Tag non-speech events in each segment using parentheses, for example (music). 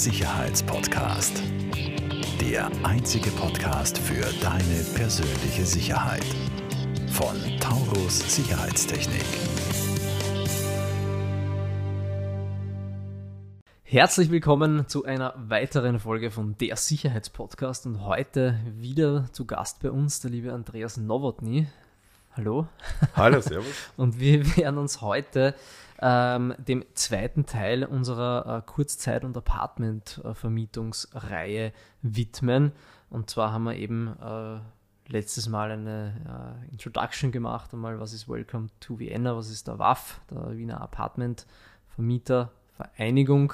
Sicherheitspodcast. Der einzige Podcast für deine persönliche Sicherheit. Von Taurus Sicherheitstechnik. Herzlich willkommen zu einer weiteren Folge von der Sicherheitspodcast und heute wieder zu Gast bei uns der liebe Andreas Nowotny. Hallo. Hallo, servus. Und wir werden uns heute ähm, dem zweiten Teil unserer äh, Kurzzeit- und Apartment-Vermietungsreihe widmen. Und zwar haben wir eben äh, letztes Mal eine äh, Introduction gemacht, einmal was ist Welcome to Vienna, was ist der WAF, der Wiener Apartment-Vermietervereinigung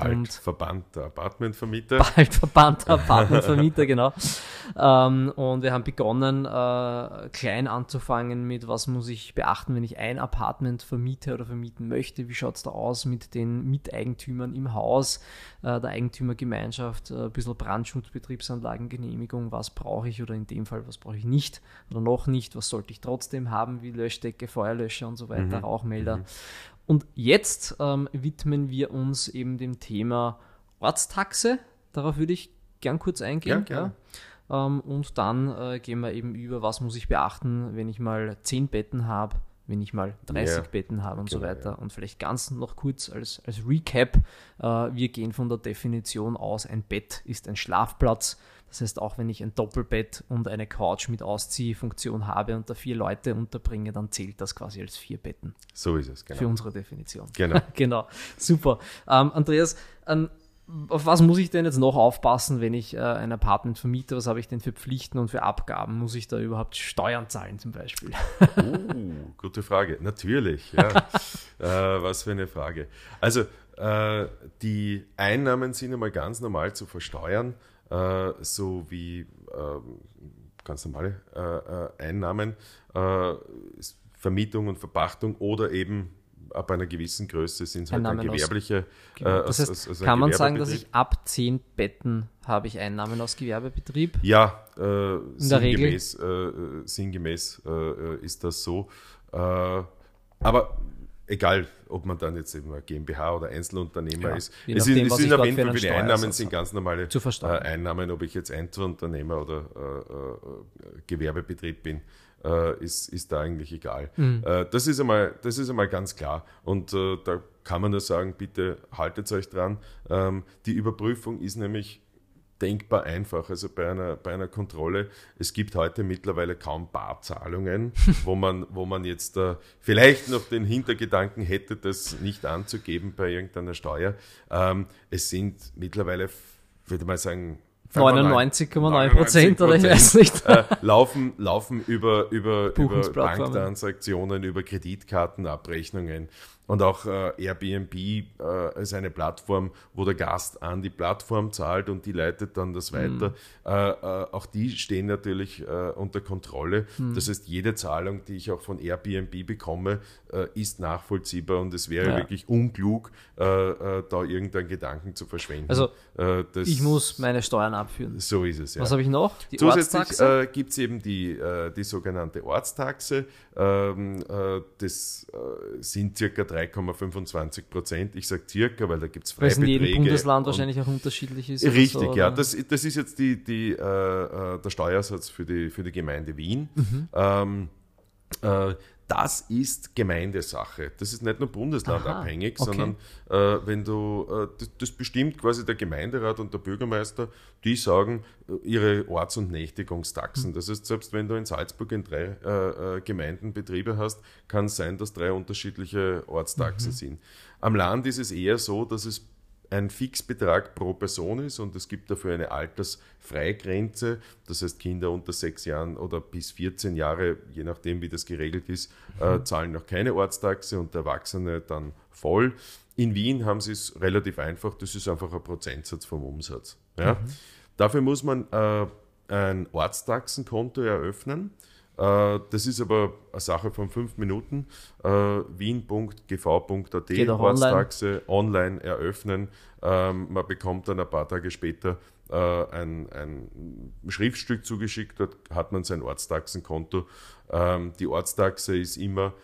Bald Und- Verband der Apartmentvermieter. bald verbannter (laughs) Apartmentvermieter, genau. Ähm, und wir haben begonnen, äh, klein anzufangen mit, was muss ich beachten, wenn ich ein Apartment vermiete oder vermieten möchte. Wie schaut es da aus mit den Miteigentümern im Haus, äh, der Eigentümergemeinschaft, äh, ein bisschen Brandschutz, Betriebsanlagengenehmigung, was brauche ich oder in dem Fall, was brauche ich nicht oder noch nicht, was sollte ich trotzdem haben, wie Löschdecke, Feuerlöscher und so weiter, Rauchmelder. Und jetzt ähm, widmen wir uns eben dem Thema Ortstaxe. Darauf würde ich gern kurz eingehen. Ja. Ja. Ähm, und dann äh, gehen wir eben über, was muss ich beachten, wenn ich mal 10 Betten habe, wenn ich mal 30 Ja, Betten habe und so genau, weiter. ja. Und vielleicht ganz noch kurz als, als Recap. Äh, wir gehen von der Definition aus, ein Bett ist ein Schlafplatz. Das heißt, auch wenn ich ein Doppelbett und eine Couch mit Ausziehfunktion habe und da vier Leute unterbringe, dann zählt das quasi als vier Betten So ist es, für genau. unsere Definition. Genau. (laughs) genau, super. Ähm, Andreas, ähm, auf was muss ich denn jetzt noch aufpassen, wenn ich äh, ein Apartment vermiete? Was habe ich denn für Pflichten und für Abgaben? Muss ich da überhaupt Steuern zahlen zum Beispiel? (laughs) Uh, gute Frage. Natürlich, ja. (laughs) äh, was für eine Frage. Also, äh, die Einnahmen sind einmal ganz normal zu versteuern, äh, so wie ähm, ganz normale äh, äh, Einnahmen, äh, Vermietung und Verpachtung oder eben ab einer gewissen Größe sind es halt dann aus- gewerbliche. Genau. äh, das heißt, als ein kann man sagen, dass ich ab 10 Betten habe ich Einnahmen aus Gewerbebetrieb? Ja, äh, sinngemäß, äh, sinngemäß äh, ist das so. Aber egal, ob man dann jetzt eben GmbH oder Einzelunternehmer Ja, ist. Es nachdem, es sind auf jeden Fall für die Einnahmen sind ganz normale äh, Einnahmen, ob ich jetzt Einzelunternehmer oder äh, äh, Gewerbebetrieb bin. Äh, ist, ist da eigentlich egal. Mhm. Äh, das, ist einmal, das ist einmal ganz klar. Und äh, da kann man nur sagen, bitte haltet euch dran. Ähm, die Überprüfung ist nämlich denkbar einfach. Also bei einer, bei einer Kontrolle, es gibt heute mittlerweile kaum Barzahlungen, (laughs) wo man, wo man jetzt äh, vielleicht noch den Hintergedanken hätte, das nicht anzugeben bei irgendeiner Steuer. Ähm, es sind mittlerweile, würde man sagen, 99,9 Prozent oder ich 99%, weiß nicht. äh, laufen, laufen über, über, über. Banktransaktionen, über Kreditkartenabrechnungen. Und auch äh, Airbnb äh, ist eine Plattform, wo der Gast an die Plattform zahlt und die leitet dann das Mhm. weiter. Äh, äh, auch die stehen natürlich äh, unter Kontrolle. Mhm. Das heißt, jede Zahlung, die ich auch von Airbnb bekomme, äh, ist nachvollziehbar und es wäre Ja. wirklich unklug, da irgendeinen Gedanken zu verschwenden. Also, Ich muss meine Steuern abführen. So ist es, ja. Was habe ich noch? Die Zusätzlich äh, gibt es eben die, die sogenannte Ortstaxe. Ähm, äh, das sind circa 3,25 Prozent. Ich sage circa, weil da gibt es Weil es in jedem Freibeträge. Bundesland und- wahrscheinlich auch unterschiedlich ist. Richtig, so, ja. Das, das ist jetzt die, die, äh, äh, der Steuersatz für die, für die Gemeinde Wien. Mhm. Ähm, äh, das ist Gemeindesache. Das ist nicht nur bundeslandabhängig, okay. sondern äh, wenn du, äh, das, das bestimmt quasi der Gemeinderat und der Bürgermeister, die sagen äh, ihre Orts- und Nächtigungstaxen. Das heißt, selbst wenn du in Salzburg in drei äh, äh, Gemeinden Betriebe hast, kann es sein, dass drei unterschiedliche Ortstaxen sind. Am Land ist es eher so, dass es ein Fixbetrag pro Person ist und es gibt dafür eine Altersfreigrenze. Das heißt, Kinder unter sechs Jahren oder bis 14 Jahre, je nachdem wie das geregelt ist, äh, zahlen noch keine Ortstaxe und Erwachsene dann voll. In Wien haben sie es relativ einfach, das ist einfach ein Prozentsatz vom Umsatz. Ja? Dafür muss man äh, ein Ortstaxenkonto eröffnen. Äh, Das ist aber eine Sache von fünf Minuten. Äh, wien.gv.at. Ortstaxe online eröffnen. Ähm, man bekommt dann ein paar Tage später äh, ein, ein Schriftstück zugeschickt, dort hat man sein Ortstaxenkonto. Ähm, die Ortstaxe ist immer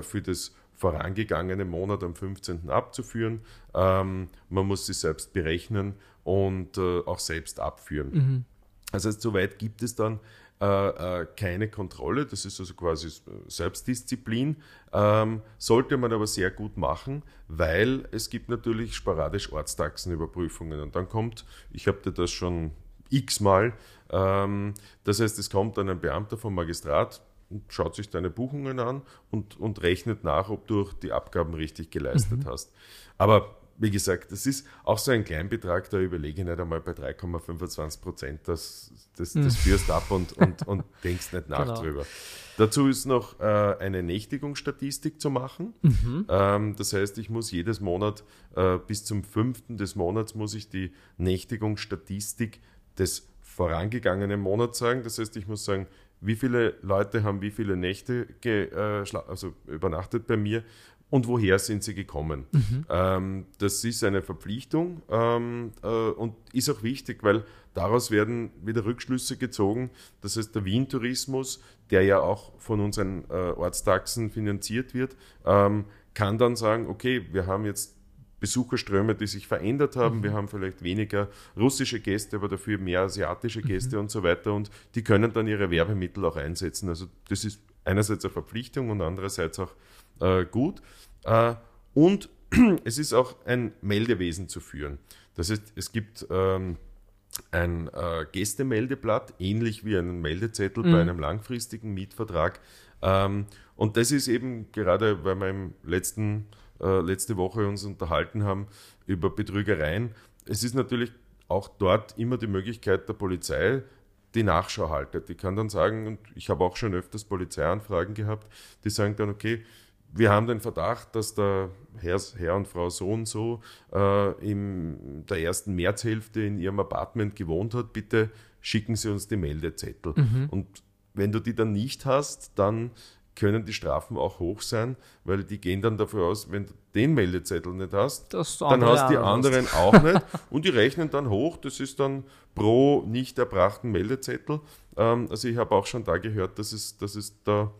für das vorangegangenen Monat am 15. abzuführen. Ähm, man muss sie selbst berechnen und äh, auch selbst abführen. Mhm. Also soweit gibt es dann äh, äh, keine Kontrolle, das ist also quasi Selbstdisziplin, ähm, sollte man aber sehr gut machen, weil es gibt natürlich sporadisch Ortstaxenüberprüfungen und dann kommt, ich habe dir das schon x-mal, ähm, das heißt, es kommt dann ein Beamter vom Magistrat, schaut sich deine Buchungen an und, und rechnet nach, ob du die Abgaben richtig geleistet mhm. hast. Aber wie gesagt, das ist auch so ein Kleinbetrag, da überlege ich nicht einmal bei 3,25 Prozent, das, das, das hm. führst ab und, und, und (laughs) denkst nicht nach genau. drüber. Dazu ist noch äh, eine Nächtigungsstatistik zu machen. Mhm. Ähm, das heißt, ich muss jedes Monat äh, bis zum 5. des Monats muss ich die Nächtigungsstatistik des vorangegangenen Monats sagen. Das heißt, ich muss sagen, wie viele Leute haben wie viele Nächte äh, also übernachtet bei mir und woher sind sie gekommen. Mhm. Ähm, das ist eine Verpflichtung ähm, äh, und ist auch wichtig, weil daraus werden wieder Rückschlüsse gezogen. Das heißt, der Wien-Tourismus, der ja auch von unseren äh, Ortstaxen finanziert wird, ähm, kann dann sagen, okay, wir haben jetzt Besucherströme, die sich verändert haben. Mhm. Wir haben vielleicht weniger russische Gäste, aber dafür mehr asiatische Gäste mhm. und so weiter. Und die können dann ihre Werbemittel auch einsetzen. Also das ist einerseits eine Verpflichtung und andererseits auch äh, gut. Äh, und (clears throat) es ist auch ein Meldewesen zu führen. Das heißt, es gibt ähm, ein äh, Gästemeldeblatt, ähnlich wie einen Meldezettel mhm. bei einem langfristigen Mietvertrag. Ähm, und das ist eben gerade, weil wir im letzten, äh, letzte Woche uns unterhalten haben über Betrügereien. Es ist natürlich auch dort immer die Möglichkeit der Polizei, die Nachschau haltet. Die kann dann sagen, und ich habe auch schon öfters Polizeianfragen gehabt, die sagen dann, okay, wir haben den Verdacht, dass der Herr, Herr und Frau so und so äh, in der ersten Märzhälfte in ihrem Apartment gewohnt hat. Bitte schicken Sie uns die Meldezettel. Mhm. Und wenn du die dann nicht hast, dann können die Strafen auch hoch sein, weil die gehen dann dafür aus, wenn du den Meldezettel nicht hast, dann hast die anderen hast. auch (laughs) nicht und die rechnen dann hoch. Das ist dann pro nicht erbrachten Meldezettel. Ähm, also ich habe auch schon da gehört, dass es, dass es da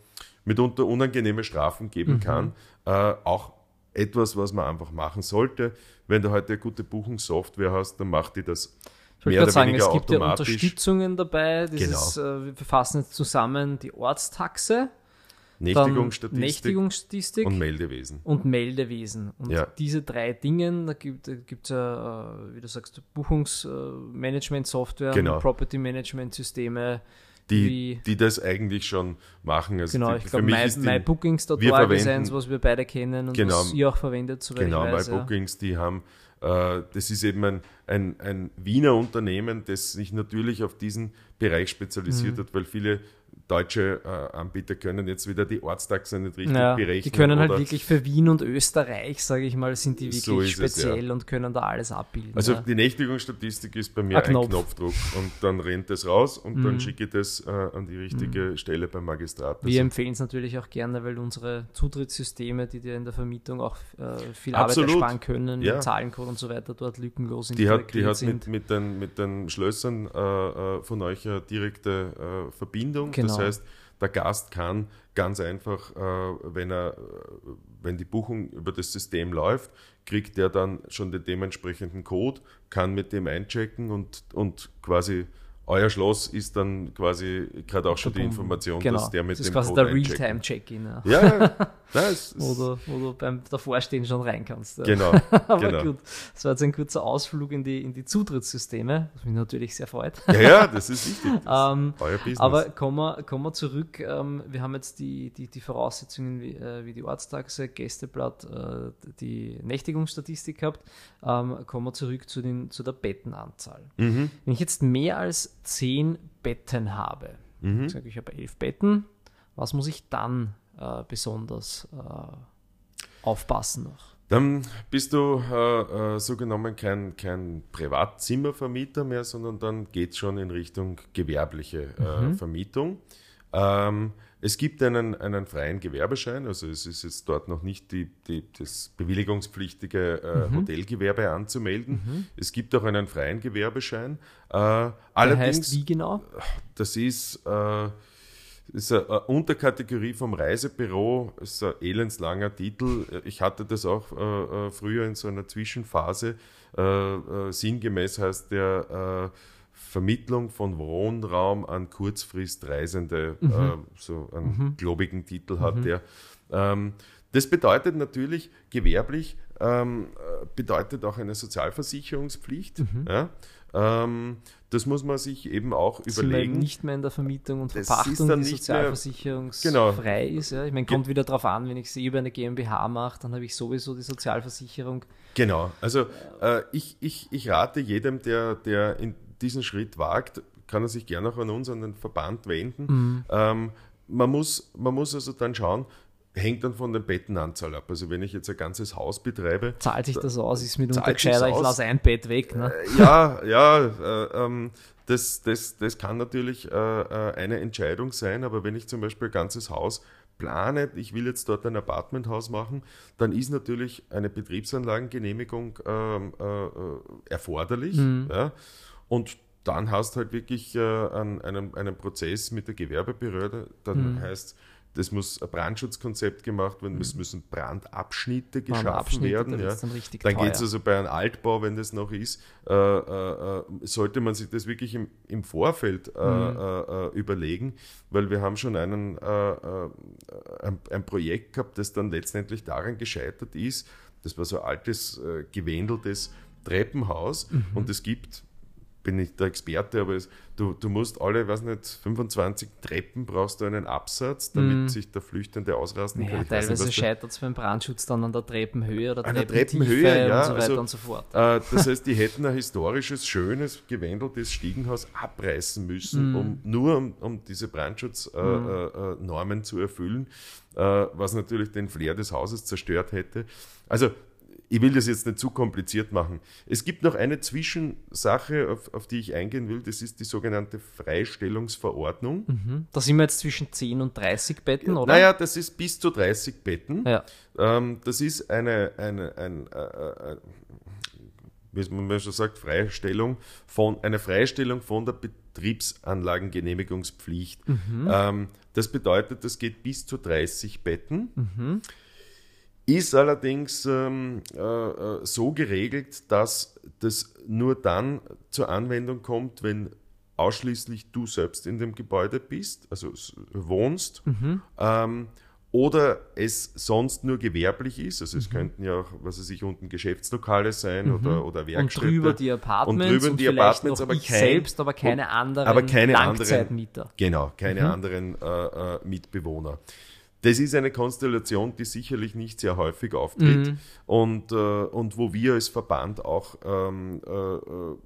mitunter unangenehme Strafen geben mhm. kann. Äh, auch etwas, was man einfach machen sollte. Wenn du heute eine gute Buchungssoftware hast, dann macht die das ich mehr oder sagen, weniger es gibt ja Unterstützungen dabei. Dieses, genau. äh, wir fassen jetzt zusammen die Ortstaxe. Nächtigungsstatistik, Nächtigungsstatistik und Meldewesen. Und Meldewesen. Und ja. diese drei Dinge, da gibt es ja, äh, wie du sagst, Buchungsmanagement-Software, genau. Property-Management-Systeme, die, die das eigentlich schon machen. Also genau, ich glaube, MyBookings.org ist eins, was wir beide kennen und genau, was ihr auch verwendet, soweit genau, ich weiß. Genau, MyBookings, ja. die haben, äh, das ist eben ein, ein, ein Wiener Unternehmen, das sich natürlich auf diesen Bereich spezialisiert mhm. hat, weil viele deutsche äh, Anbieter können jetzt wieder die Ortstaxe nicht richtig ja, berechnen. Die können halt wirklich für Wien und Österreich, sage ich mal, sind die wirklich so speziell es, ja. und können da alles abbilden. Also ja. die Nächtigungsstatistik ist bei mir ein, Knopf. Knopfdruck und dann rennt es raus und mhm. dann schicke ich das äh, an die richtige mhm. Stelle beim Magistrat. Wir also, empfehlen es natürlich auch gerne, weil unsere Zutrittssysteme, die dir in der Vermietung auch äh, viel Absolut. Arbeit ersparen können, ja. Zahlencode und so weiter, dort lückenlos Die hat, die hat mit, mit, den, mit den Schlössern äh, äh, von euch eine direkte äh, Verbindung. Genau. Das heißt, der Gast kann ganz einfach, äh, wenn, er, wenn die Buchung über das System läuft, kriegt er dann schon den dementsprechenden Code, kann mit dem einchecken und, und quasi euer Schloss ist dann quasi gerade auch schon die Information, genau. dass der mit das dem Code ist quasi der Realtime-Check-In. Ja, ja. (laughs) ja wo, du, wo du beim Davorstehen schon rein kannst. Genau. (laughs) Aber genau. gut, das war jetzt ein kurzer Ausflug in die, in die Zutrittssysteme, was mich natürlich sehr freut. Ja, ja (laughs) das ist wichtig. Das ähm, euer Business. Aber kommen wir, kommen wir zurück. Ähm, wir haben jetzt die, die, die Voraussetzungen wie, äh, wie die Ortstaxe, Gästeblatt, äh, die Nächtigungsstatistik gehabt. Ähm, kommen wir zurück zu, den, zu der Bettenanzahl. Mhm. Wenn ich jetzt mehr als zehn Betten habe, mhm. ich sage, ich habe elf Betten, was muss ich dann äh, besonders äh, aufpassen noch? Dann bist du äh, äh, so genommen kein, kein Privatzimmervermieter mehr, sondern dann geht es schon in Richtung gewerbliche äh, mhm. Vermietung. Ähm, es gibt einen, einen freien Gewerbeschein, also es ist jetzt dort noch nicht die, die, das bewilligungspflichtige äh, mhm. Hotelgewerbe anzumelden. Mhm. Es gibt auch einen freien Gewerbeschein. Äh, allerdings, heißt wie genau? Das ist, ist eine, Unterkategorie vom Reisebüro, ist ein elendslanger Titel. Ich hatte das auch äh, äh, früher in so einer Zwischenphase. Äh, äh, sinngemäß heißt der äh, Vermittlung von Wohnraum an Kurzfristreisende, mhm. äh, so einen mhm. globigen Titel hat mhm. der. Ähm, das bedeutet natürlich gewerblich, ähm, bedeutet auch eine Sozialversicherungspflicht. Mhm. Ja? Ähm, das muss man sich eben auch das überlegen. Eben nicht mehr in der Vermietung und Verpachtung, die sozialversicherungsfrei genau. ist. Ja? Ich meine, kommt Ge wieder darauf an, wenn ich sie über eine GmbH mache, dann habe ich sowieso die Sozialversicherung. Genau, also äh, ich, ich, ich rate jedem, der, der in diesen Schritt wagt, kann er sich gerne auch an uns, an den Verband wenden. Mhm. Ähm, man, muss, man muss also dann schauen, hängt dann von der Bettenanzahl ab. Also wenn ich jetzt ein ganzes Haus betreibe. Zahlt sich das aus? Ist mitunter gescheiter, ich lasse ein Bett weg. Ne? Äh, ja, ja, äh, ähm, das, das, das kann natürlich äh, äh, eine Entscheidung sein, aber wenn ich zum Beispiel ein ganzes Haus plane, ich will jetzt dort ein Apartmenthaus machen, dann ist natürlich eine Betriebsanlagengenehmigung ähm, äh, erforderlich. Mhm. Ja? Und dann hast du halt wirklich äh, einen, einen, einen Prozess mit der Gewerbebehörde. Dann mhm. heißt das muss ein Brandschutzkonzept gemacht werden, es mhm. müssen Brandabschnitte geschaffen werden. Ja. Dann, dann geht es also bei einem Altbau, wenn das noch ist, äh, äh, äh, sollte man sich das wirklich im, im Vorfeld äh, mhm. Äh, äh, überlegen, weil wir haben schon einen, ein, ein, Projekt gehabt, das dann letztendlich daran gescheitert ist. Das war so ein altes, gewändeltes Treppenhaus mhm. und es gibt bin nicht der Experte, aber es, du, du musst alle, weiß nicht, 25 Treppen brauchst du einen Absatz, damit mm. sich der Flüchtende ausrasten kann. Ja, teilweise scheitert es beim Brandschutz dann an der Treppenhöhe oder an der Treppenhöhe ja, und so weiter also, und so fort. Äh, das heißt, die hätten ein historisches, schönes, gewändeltes Stiegenhaus abreißen müssen, mm. um, nur um, um diese Brandschutznormen äh, mm. äh, zu erfüllen, äh, was natürlich den Flair des Hauses zerstört hätte. Also ich will das jetzt nicht zu kompliziert machen. Es gibt noch eine Zwischensache, auf, auf die ich eingehen will. Das ist die sogenannte Freistellungsverordnung. Mhm. Da sind wir jetzt zwischen 10 und 30 Betten, oder? Naja, das ist bis zu 30 Betten. Ja. Ähm, das ist eine, eine, ein, äh, äh, wie man schon sagt, Freistellung von, eine Freistellung von der Betriebsanlagengenehmigungspflicht. Mhm. Ähm, das bedeutet, das geht bis zu 30 Betten. Mhm. Ist allerdings ähm, äh, äh, so geregelt, dass das nur dann zur Anwendung kommt, wenn ausschließlich du selbst in dem Gebäude bist, also wohnst, mhm. ähm, oder es sonst nur gewerblich ist. Also es mhm. könnten ja auch, was weiß ich, unten Geschäftslokale sein mhm. oder, oder Werkstätte. Und drüber die Apartments und, drüber und die Apartments, aber kein, selbst, aber keine anderen aber keine Langzeitmieter. Anderen, genau, keine mhm. anderen äh, äh, Mitbewohner. Das ist eine Konstellation, die sicherlich nicht sehr häufig auftritt mhm. und, äh, und wo wir als Verband auch ähm, äh, äh,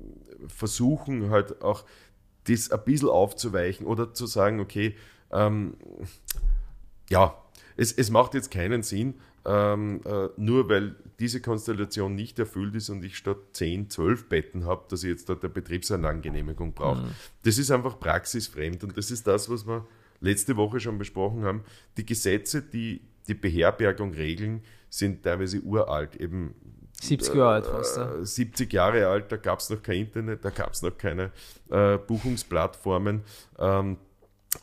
versuchen, halt auch das ein bisschen aufzuweichen oder zu sagen, okay, ähm, ja, es, es macht jetzt keinen Sinn, ähm, äh, nur weil diese Konstellation nicht erfüllt ist und ich statt 10, 12 Betten habe, dass ich jetzt dort eine Betriebsanlagengenehmigung brauche. Mhm. Das ist einfach praxisfremd und das ist das, was wir letzte Woche schon besprochen haben, die Gesetze, die die Beherbergung regeln, sind teilweise uralt. Eben 70 Jahre alt fast. Ja. 70 Jahre alt, da gab es noch kein Internet, da gab es noch keine äh, Buchungsplattformen. Ähm,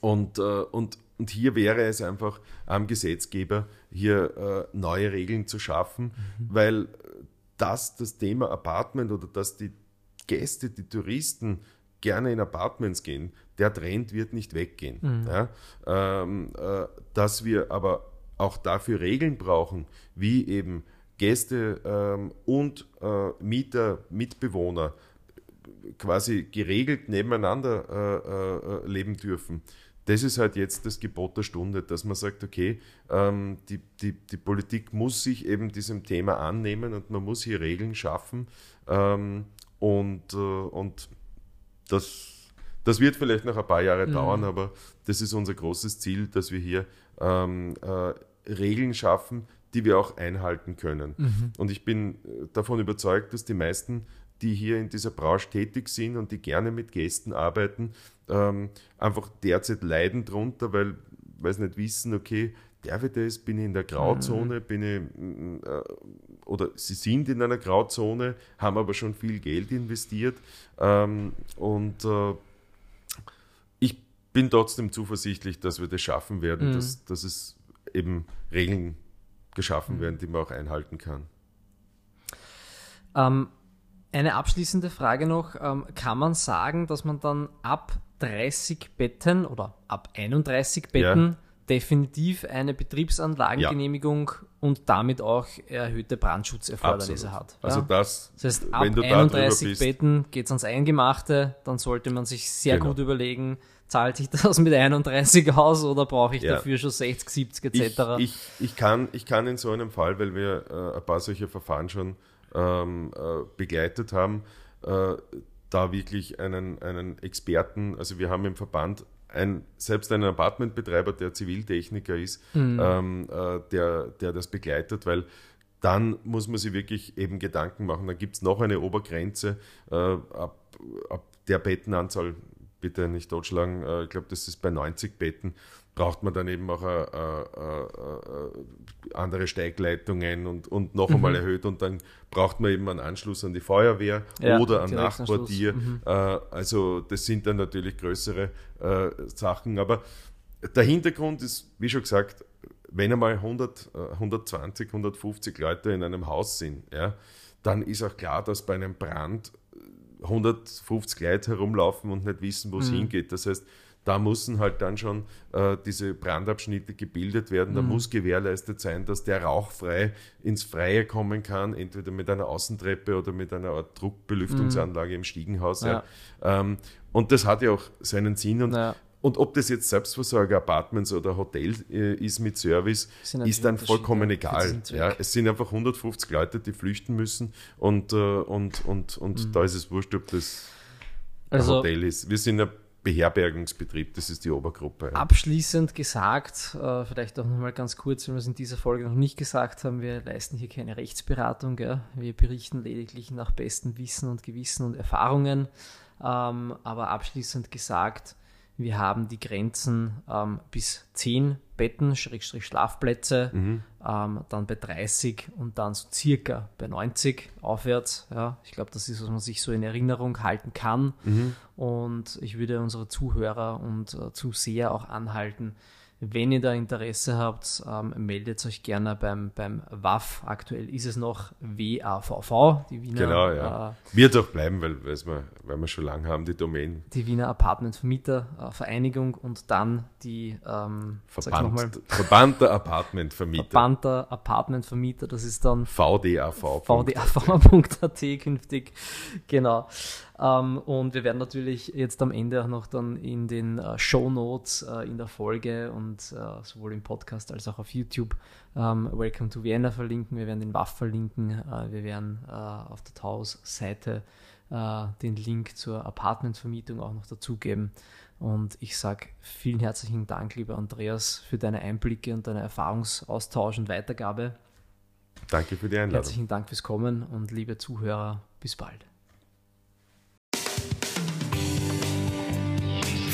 und, äh, und, und hier wäre es einfach am Gesetzgeber, hier äh, neue Regeln zu schaffen, mhm. weil das das Thema Apartment oder dass die Gäste, die Touristen gerne in Apartments gehen, der Trend wird nicht weggehen. Mhm. Ja? Ähm, äh, dass wir aber auch dafür Regeln brauchen, wie eben Gäste ähm, und äh, Mieter, Mitbewohner quasi geregelt nebeneinander äh, äh, leben dürfen. Das ist halt jetzt das Gebot der Stunde, dass man sagt, okay, ähm, die, die, die Politik muss sich eben diesem Thema annehmen und man muss hier Regeln schaffen. Ähm, und, äh, und das das wird vielleicht noch ein paar Jahre mhm. dauern, aber das ist unser großes Ziel, dass wir hier ähm, äh, Regeln schaffen, die wir auch einhalten können. Mhm. Und ich bin äh, davon überzeugt, dass die meisten, die hier in dieser Branche tätig sind und die gerne mit Gästen arbeiten, ähm, einfach derzeit leiden drunter, weil, weil sie nicht wissen, okay, darf ich das, bin ich in der Grauzone, mhm. bin ich, äh, oder sie sind in einer Grauzone, haben aber schon viel Geld investiert ähm, und äh, bin trotzdem zuversichtlich, dass wir das schaffen werden, mhm. dass, dass es eben Regeln geschaffen mhm. werden, die man auch einhalten kann. Ähm, eine abschließende Frage noch. Ähm, kann man sagen, dass man dann ab 30 Betten oder ab 31 Betten ja. definitiv eine Betriebsanlagengenehmigung ja. und damit auch erhöhte Brandschutzerfordernisse hat? Ja? Also das, das heißt, ab 31 Betten geht es ans Eingemachte, dann sollte man sich sehr genau. gut überlegen, zahlt sich das mit 31 aus oder brauche ich ja. dafür schon 60, 70 etc.? Ich, ich, ich, kann, ich kann in so einem Fall, weil wir äh, ein paar solche Verfahren schon ähm, äh, begleitet haben, äh, da wirklich einen, einen Experten, also wir haben im Verband ein, selbst einen Apartmentbetreiber, der Ziviltechniker ist, mhm. ähm, äh, der, der das begleitet, weil dann muss man sich wirklich eben Gedanken machen. Dann gibt es noch eine Obergrenze äh, ab, ab der Bettenanzahl bitte nicht totschlagen. Äh, ich glaube, das ist bei 90 Betten, braucht man dann eben auch äh, äh, äh, andere Steigleitungen und, und noch mhm. einmal erhöht und dann braucht man eben einen Anschluss an die Feuerwehr ja, oder an Nachtquartier. Mhm. Äh, also das sind dann natürlich größere Sachen, aber der Hintergrund ist, wie schon gesagt, wenn einmal 100, 120, 150 Leute in einem Haus sind, ja, dann ist auch klar, dass bei einem Brand 150 Leute herumlaufen und nicht wissen, wo es mhm. hingeht. Das heißt, da müssen halt dann schon äh, diese Brandabschnitte gebildet werden. Da mhm. muss gewährleistet sein, dass der rauchfrei ins Freie kommen kann, entweder mit einer Außentreppe oder mit einer Art Druckbelüftungsanlage mhm. im Stiegenhaus. Ja. Ja. Ähm, und das hat ja auch seinen Sinn. Und ja. Und ob das jetzt Selbstversorger, Apartments oder Hotel äh, ist mit Service, ist dann vollkommen egal. Ja, es sind einfach 150 Leute, die flüchten müssen und, äh, und, und, und mhm. da ist es wurscht, ob das also, ein Hotel ist. Wir sind ein Beherbergungsbetrieb, das ist die Obergruppe. Abschließend gesagt, äh, vielleicht auch nochmal ganz kurz, wenn wir es in dieser Folge noch nicht gesagt haben, wir leisten hier keine Rechtsberatung. Gell? Wir berichten lediglich nach bestem Wissen und Gewissen und Erfahrungen. Ähm, aber abschließend gesagt, wir haben die Grenzen ähm, bis 10 Betten, Schrägstrich Schlafplätze, mhm. ähm, dann bei 30 und dann so circa bei 90 aufwärts. Ja, ich glaube, das ist, was man sich so in Erinnerung halten kann. Mhm. Und ich würde unsere Zuhörer und äh, Zuseher auch anhalten, wenn ihr da Interesse habt, ähm, meldet euch gerne beim, beim WAF. Aktuell ist es noch WAVV, die Wiener. Genau, ja. Äh, Wird auch bleiben, weil, wir, weil wir schon lange haben, die Domain. Die Wiener Apartmentvermietervereinigung äh, und dann die ähm, Verband, Verband der Apartmentvermieter. Verband der Apartmentvermieter, das ist dann VDAV. VDAV.at künftig. Genau. Ähm, und wir werden natürlich jetzt am Ende auch noch dann in den äh, Show Notes äh, in der Folge und äh, sowohl im Podcast als auch auf YouTube ähm, Welcome to Vienna verlinken. Wir werden den WAF verlinken. Äh, wir werden äh, auf der Taus-Seite äh, den Link zur Apartmentvermietung auch noch dazugeben. Und ich sage vielen herzlichen Dank, lieber Andreas, für deine Einblicke und deine Erfahrungsaustausch und Weitergabe. Danke für die Einladung. Herzlichen Dank fürs Kommen und liebe Zuhörer, bis bald.